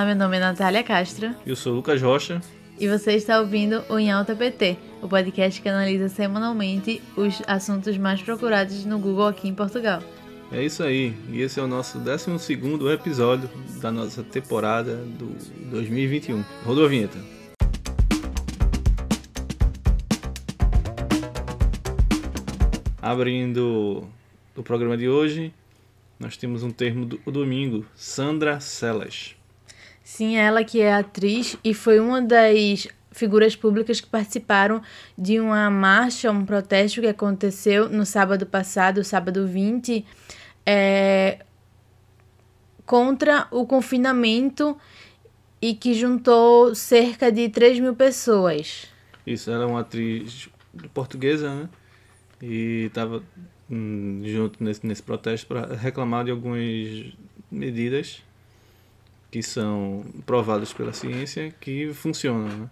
Olá, meu nome é Natália Castro. Eu sou Lucas Rocha. E você está ouvindo o Em Alta PT, o podcast que analisa semanalmente os assuntos mais procurados no Google aqui em Portugal. É isso aí, e esse é o nosso 12 episódio da nossa temporada do 2021. Rodou a vinheta. Abrindo o programa de hoje, nós temos um termo do domingo, Sandra Celas. Sim, ela que é atriz e foi uma das figuras públicas que participaram de uma marcha, um protesto que aconteceu no sábado passado, sábado 20, é, contra o confinamento e que juntou cerca de 3 mil pessoas. Isso, ela é uma atriz portuguesa, né? E estava hum, junto nesse, nesse protesto para reclamar de algumas medidas que são provadas pela ciência que funcionam, né?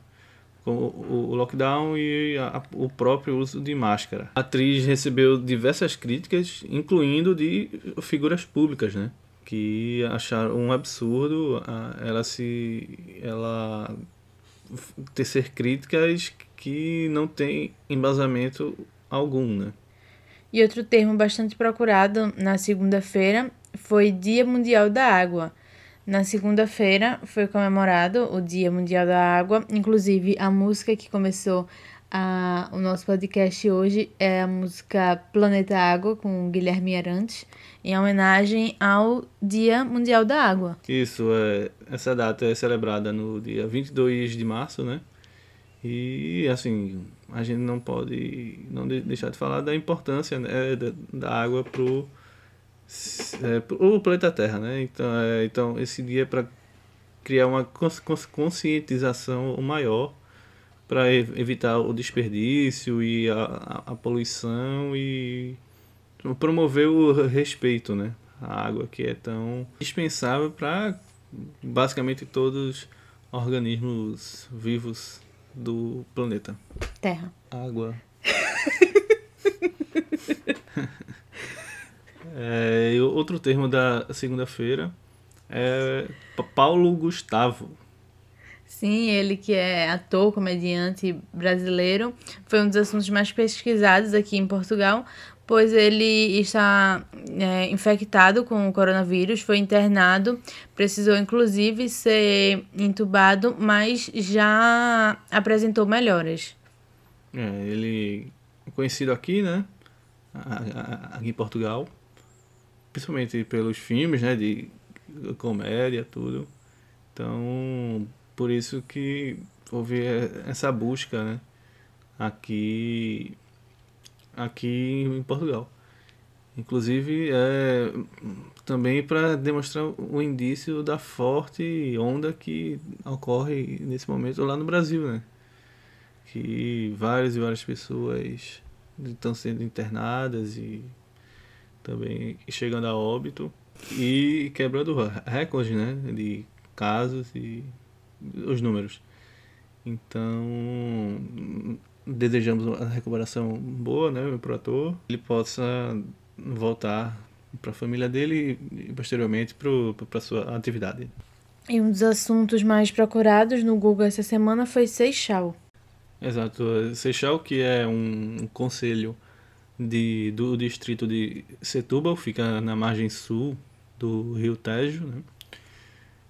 como o, o lockdown e a, o próprio uso de máscara. A atriz recebeu diversas críticas, incluindo de figuras públicas, né? que acharam um absurdo ela se ela tecer críticas que não tem embasamento algum, né? E outro termo bastante procurado na segunda-feira foi Dia Mundial da Água. Na segunda-feira foi comemorado o Dia Mundial da Água, inclusive a música que começou a, o nosso podcast hoje é a música Planeta Água, com Guilherme Arantes, em homenagem ao Dia Mundial da Água. Isso, é, essa data é celebrada no dia 22 de março, né? E, assim, a gente não pode não deixar de falar da importância né, da, da água para é, o planeta Terra, né? Então, é, então esse dia é para criar uma conscientização maior para evitar o desperdício e a, a, a, poluição e promover o respeito, né? A água que é tão dispensável para basicamente todos os organismos vivos do planeta. Terra. Água. é, outro termo da segunda-feira é Paulo Gustavo. Sim, ele que é ator, comediante brasileiro, foi um dos assuntos mais pesquisados aqui em Portugal, pois ele está é, infectado com o coronavírus, foi internado, precisou inclusive ser entubado, mas já apresentou melhoras. É, ele é conhecido aqui, né? Aqui em Portugal, principalmente pelos filmes, né? De comédia, tudo. Então, por isso que houve essa busca, né? Aqui aqui em Portugal. Inclusive, é, também para demonstrar o indício da forte onda que ocorre nesse momento lá no Brasil, né? Que várias e várias pessoas estão sendo internadas e também chegando a óbito e quebrando recordes, né? De casos e os números. Então, desejamos uma recuperação boa, né, para o ator, ele possa voltar para a família dele e posteriormente para a sua atividade. E um dos assuntos mais procurados no Google essa semana foi Seixal. Exato, Seixal que é um conselho de, do distrito de Setúbal, fica na margem sul do Rio Tejo, né?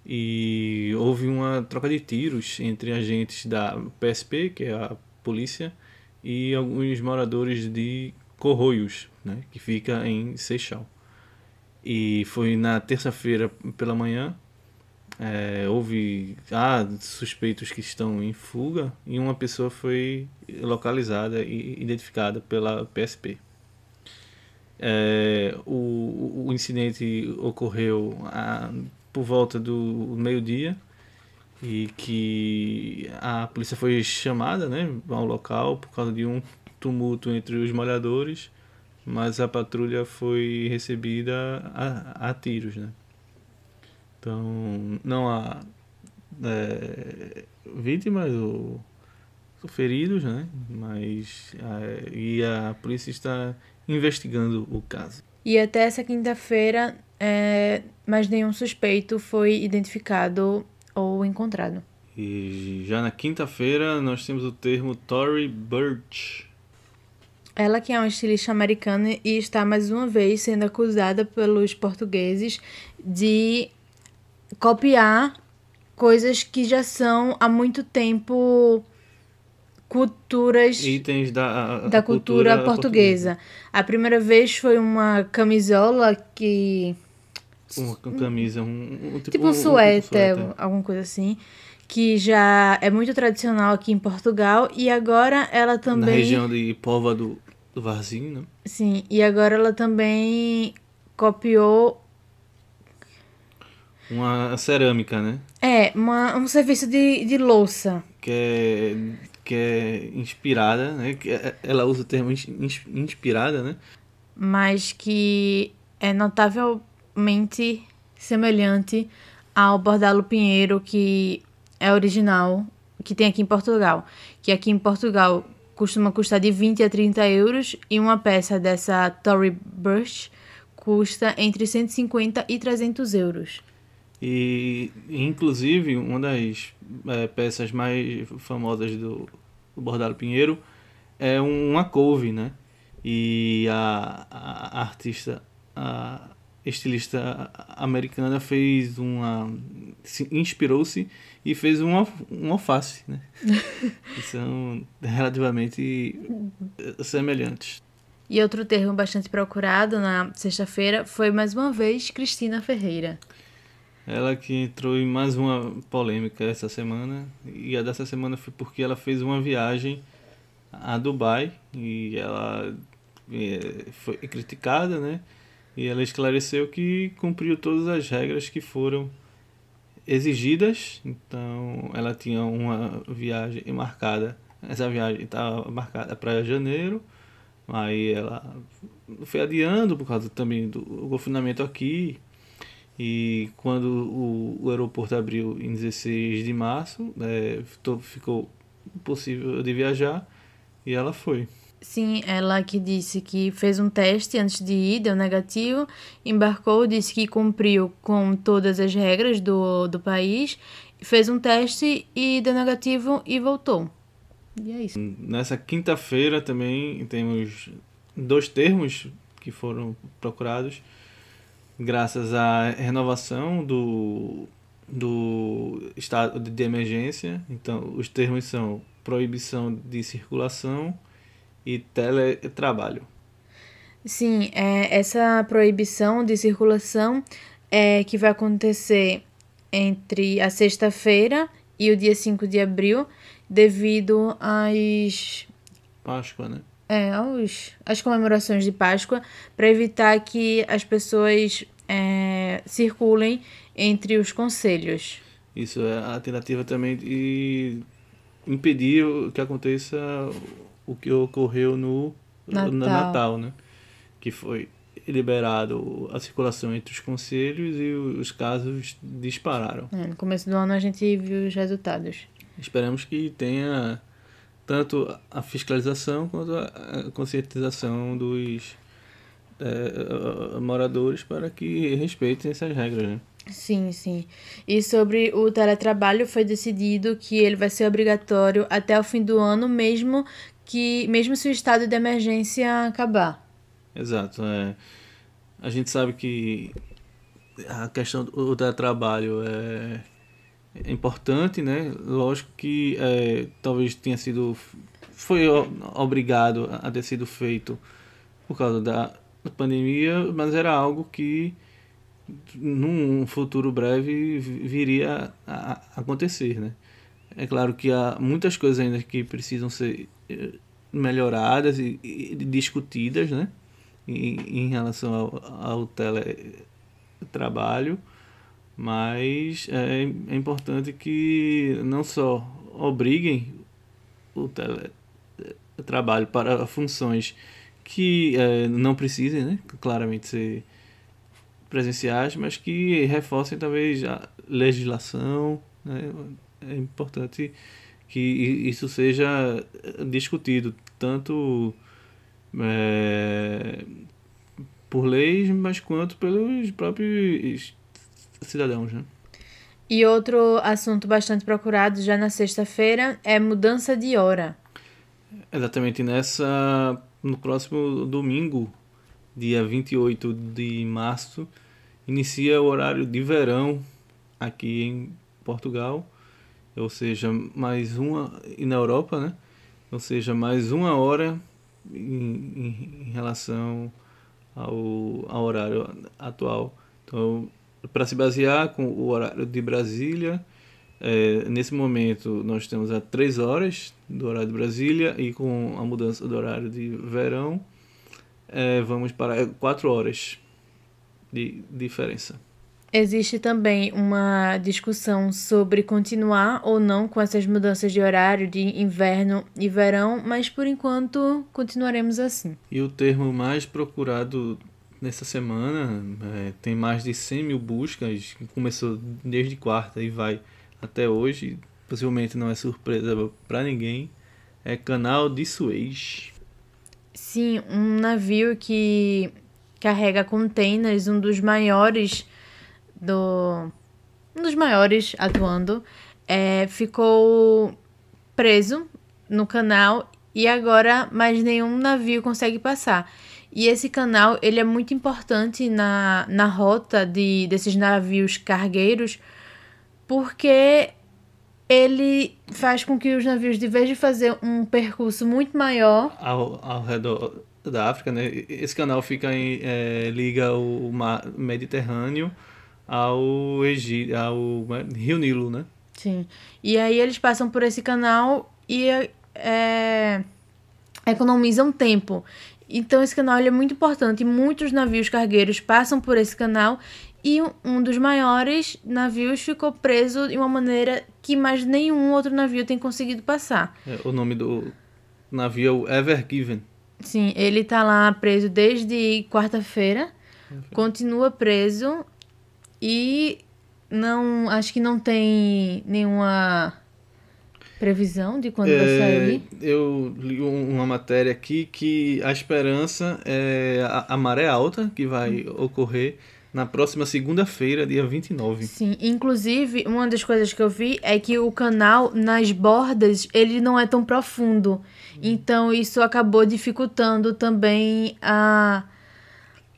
E houve uma troca de tiros entre agentes da PSP, que é a polícia e alguns moradores de Corroios, né, que fica em Seixal. E foi na terça-feira pela manhã, é, houve ah, suspeitos que estão em fuga e uma pessoa foi localizada e identificada pela PSP. É, o, o incidente ocorreu ah, por volta do meio-dia e que a polícia foi chamada né, ao local por causa de um tumulto entre os molhadores, mas a patrulha foi recebida a, a tiros. Né? Então não há é, vítimas ou, ou, feridos, né? mas a, e a polícia está investigando o caso. e até essa quinta-feira é, mais nenhum suspeito foi identificado ou encontrado. E já na quinta-feira nós temos o termo Tory Burch. Ela que é uma estilista americana e está mais uma vez sendo acusada pelos portugueses de copiar coisas que já são há muito tempo culturas itens da, da cultura, cultura portuguesa. portuguesa. A primeira vez foi uma camisola que uma camisa, um, um tipo, tipo um, suéter, um, suéter, alguma coisa assim, que já é muito tradicional aqui em Portugal e agora ela também na região de Pova do, do Varzinho, né? Sim, e agora ela também copiou uma cerâmica, né? É, uma, um serviço de, de louça. Que é, que é inspirada, né? Que é, ela usa o termo inspirada, né? Mas que é notavelmente semelhante ao bordalo pinheiro que é original, que tem aqui em Portugal. Que aqui em Portugal costuma custar de 20 a 30 euros e uma peça dessa Tory Burch custa entre 150 e 300 euros. E, inclusive, uma das é, peças mais famosas do, do Bordado Pinheiro é uma couve, né? E a, a, a artista, a estilista americana fez uma... inspirou-se e fez uma, um alface, né? que são relativamente semelhantes. E outro termo bastante procurado na sexta-feira foi, mais uma vez, Cristina Ferreira. Ela que entrou em mais uma polêmica essa semana. E a dessa semana foi porque ela fez uma viagem a Dubai e ela é, foi criticada, né? E ela esclareceu que cumpriu todas as regras que foram exigidas. Então, ela tinha uma viagem marcada. Essa viagem estava marcada para janeiro. Aí ela foi adiando por causa também do confinamento aqui e quando o, o aeroporto abriu em 16 de março, é, ficou possível de viajar e ela foi. Sim, ela que disse que fez um teste antes de ir, deu negativo, embarcou, disse que cumpriu com todas as regras do, do país, fez um teste e deu negativo e voltou. E é isso. Nessa quinta-feira também temos dois termos que foram procurados graças à renovação do, do estado de emergência. Então, os termos são proibição de circulação e teletrabalho. Sim, é, essa proibição de circulação é que vai acontecer entre a sexta-feira e o dia 5 de abril, devido às. Páscoa, né? É, aos, às comemorações de Páscoa para evitar que as pessoas é, circulem entre os conselhos. Isso é a tentativa também de impedir que aconteça o que ocorreu no Natal, no Natal né? Que foi liberado a circulação entre os conselhos e os casos dispararam. É, no começo do ano a gente viu os resultados. Esperamos que tenha tanto a fiscalização quanto a conscientização dos é, moradores para que respeitem essas regras. Né? Sim, sim. E sobre o teletrabalho foi decidido que ele vai ser obrigatório até o fim do ano, mesmo que mesmo se o estado de emergência acabar. Exato. É. A gente sabe que a questão do teletrabalho é é importante, né? Lógico que é, talvez tenha sido foi obrigado a ter sido feito por causa da pandemia, mas era algo que num futuro breve viria a acontecer, né? É claro que há muitas coisas ainda que precisam ser eh, melhoradas e, e discutidas, né? Em, em relação ao, ao teletrabalho mas é, é importante que não só obriguem o trabalho para funções que é, não precisem, né, claramente ser presenciais, mas que reforcem talvez a legislação. Né, é importante que isso seja discutido tanto é, por leis, mas quanto pelos próprios cidadãos, né? E outro assunto bastante procurado já na sexta-feira é mudança de hora. Exatamente nessa. No próximo domingo, dia 28 de março, inicia o horário de verão aqui em Portugal, ou seja, mais uma. e na Europa, né? Ou seja, mais uma hora em, em, em relação ao, ao horário atual. Então, para se basear com o horário de Brasília, é, nesse momento nós temos a 3 horas do horário de Brasília e com a mudança do horário de verão, é, vamos para 4 horas de diferença. Existe também uma discussão sobre continuar ou não com essas mudanças de horário de inverno e verão, mas por enquanto continuaremos assim. E o termo mais procurado nessa semana é, tem mais de 100 mil buscas, começou desde quarta e vai até hoje, possivelmente não é surpresa para ninguém, é Canal de Suez. Sim, um navio que carrega containers, um dos maiores do um dos maiores atuando, é, ficou preso no canal e agora mais nenhum navio consegue passar. E esse canal ele é muito importante na, na rota de, desses navios cargueiros porque ele faz com que os navios, de vez de fazer um percurso muito maior ao, ao redor da África, né? Esse canal fica em, é, liga o mar Mediterrâneo ao Egito, ao Rio Nilo, né? Sim. E aí eles passam por esse canal e é, economizam tempo. Então esse canal é muito importante. Muitos navios cargueiros passam por esse canal e um dos maiores navios ficou preso de uma maneira que mais nenhum outro navio tem conseguido passar. É, o nome do navio é o Ever Given. Sim, ele tá lá preso desde quarta-feira, continua preso e não acho que não tem nenhuma previsão de quando é, vai sair. Eu li uma matéria aqui que a esperança é a, a maré alta que vai hum. ocorrer na próxima segunda-feira, dia 29. Sim, inclusive, uma das coisas que eu vi é que o canal nas bordas, ele não é tão profundo. Hum. Então isso acabou dificultando também a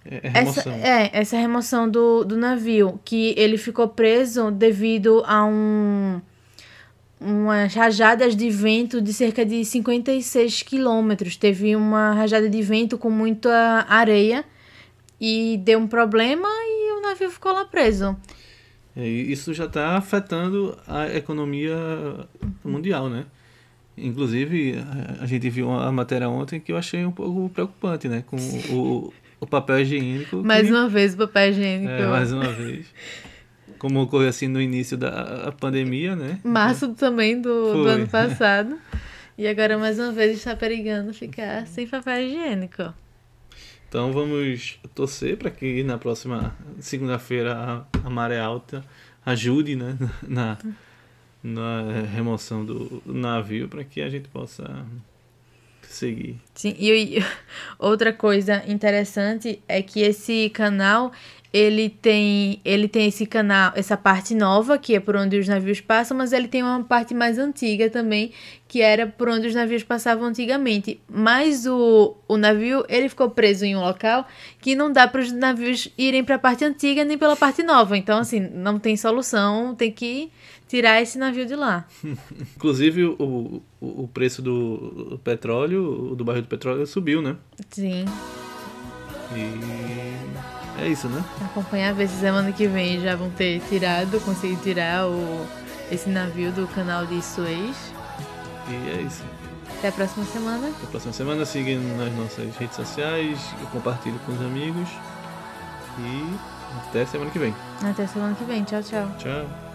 é, é remoção. Essa, é, essa remoção do, do navio, que ele ficou preso devido a um umas rajadas de vento de cerca de 56 quilômetros. Teve uma rajada de vento com muita areia e deu um problema e o navio ficou lá preso. É, isso já está afetando a economia mundial, né? Inclusive, a gente viu a matéria ontem que eu achei um pouco preocupante, né? Com o, o papel higiênico. Mais que... uma vez o papel higiênico. É, mais uma vez. Como ocorreu assim no início da pandemia, né? Março também do, do ano passado. E agora mais uma vez está perigando ficar sem papel higiênico. Então vamos torcer para que na próxima segunda-feira a, maré alta ajude né, na, na remoção do navio para que a gente possa seguir. Sim, e outra coisa interessante é que esse canal ele tem ele tem esse canal, essa parte nova, que é por onde os navios passam, mas ele tem uma parte mais antiga também, que era por onde os navios passavam antigamente. Mas o, o navio, ele ficou preso em um local que não dá para os navios irem para a parte antiga nem pela parte nova. Então, assim, não tem solução, tem que tirar esse navio de lá. Inclusive, o, o, o preço do petróleo, do barril do petróleo subiu, né? Sim. E é isso, né? Acompanhar, ver se semana que vem já vão ter tirado, conseguido tirar o, esse navio do canal de Suez. E é isso. Até a próxima semana. Até a próxima semana. Siga nas nossas redes sociais, compartilhe com os amigos. E até semana que vem. Até semana que vem. Tchau, tchau. Tchau.